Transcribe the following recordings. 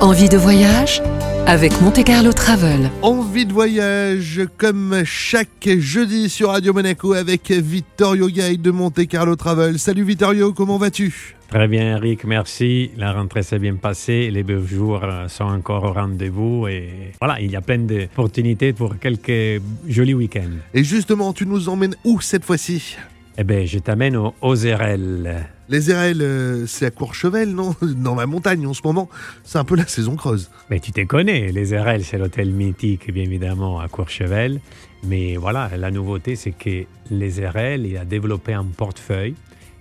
Envie de voyage? Avec Monte Carlo Travel. Envie de voyage comme chaque jeudi sur Radio Monaco avec Vittorio Guide de Monte Carlo Travel. Salut Vittorio, comment vas-tu? Très bien Eric, merci. La rentrée s'est bien passée, les beaux jours sont encore au rendez-vous et voilà, il y a plein d'opportunités pour quelques jolis week-ends. Et justement, tu nous emmènes où cette fois-ci? Eh bien, je t'amène aux Ozerelles. Les Érelles, euh, c'est à Courchevel, non Dans la montagne en ce moment, c'est un peu la saison creuse. Mais tu te connais, les Érelles, c'est l'hôtel mythique, bien évidemment, à Courchevel. Mais voilà, la nouveauté, c'est que les Érelles, il a développé un portefeuille.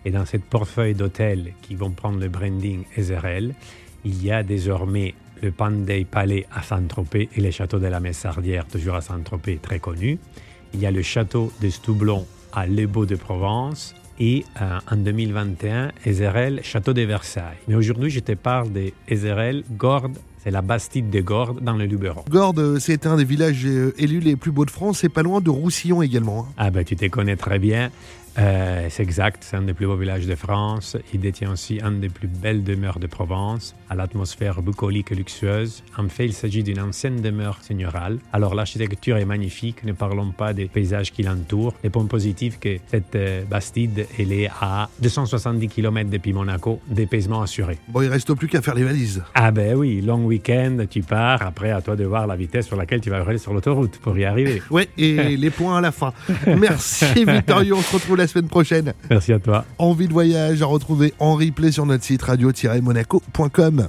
Et dans cette portefeuille d'hôtels qui vont prendre le branding Ezerel, il y a désormais le Pandey Palais à Saint-Tropez et le château de la Messardière, toujours à Saint-Tropez, très connu. Il y a le château de Stoublon à Lebeau de Provence et euh, en 2021, Ezerel, château de Versailles. Mais aujourd'hui, je te parle de Ezerel, Gordes, c'est la Bastide de Gordes dans le Luberon. Gordes, c'est un des villages euh, élus les plus beaux de France, c'est pas loin de Roussillon également. Hein. Ah ben tu te connais très bien. Euh, c'est exact, c'est un des plus beaux villages de France. Il détient aussi une des plus belles demeures de Provence, à l'atmosphère bucolique et luxueuse. En fait, il s'agit d'une ancienne demeure seigneurale. Alors l'architecture est magnifique, ne parlons pas des paysages qui l'entourent. Les points positifs que cette euh, Bastide, elle est à 270 km depuis Monaco, dépaysement assuré. Bon, il reste plus qu'à faire les valises. Ah ben oui, long week-end, tu pars, après à toi de voir la vitesse sur laquelle tu vas rouler sur l'autoroute pour y arriver. Ouais, et les points à la fin. Merci Victorio, on se retrouve la semaine prochaine. Merci à toi. Envie de voyage à retrouver en replay sur notre site radio-monaco.com.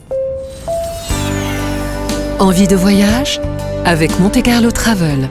Envie de voyage avec Monte Carlo Travel.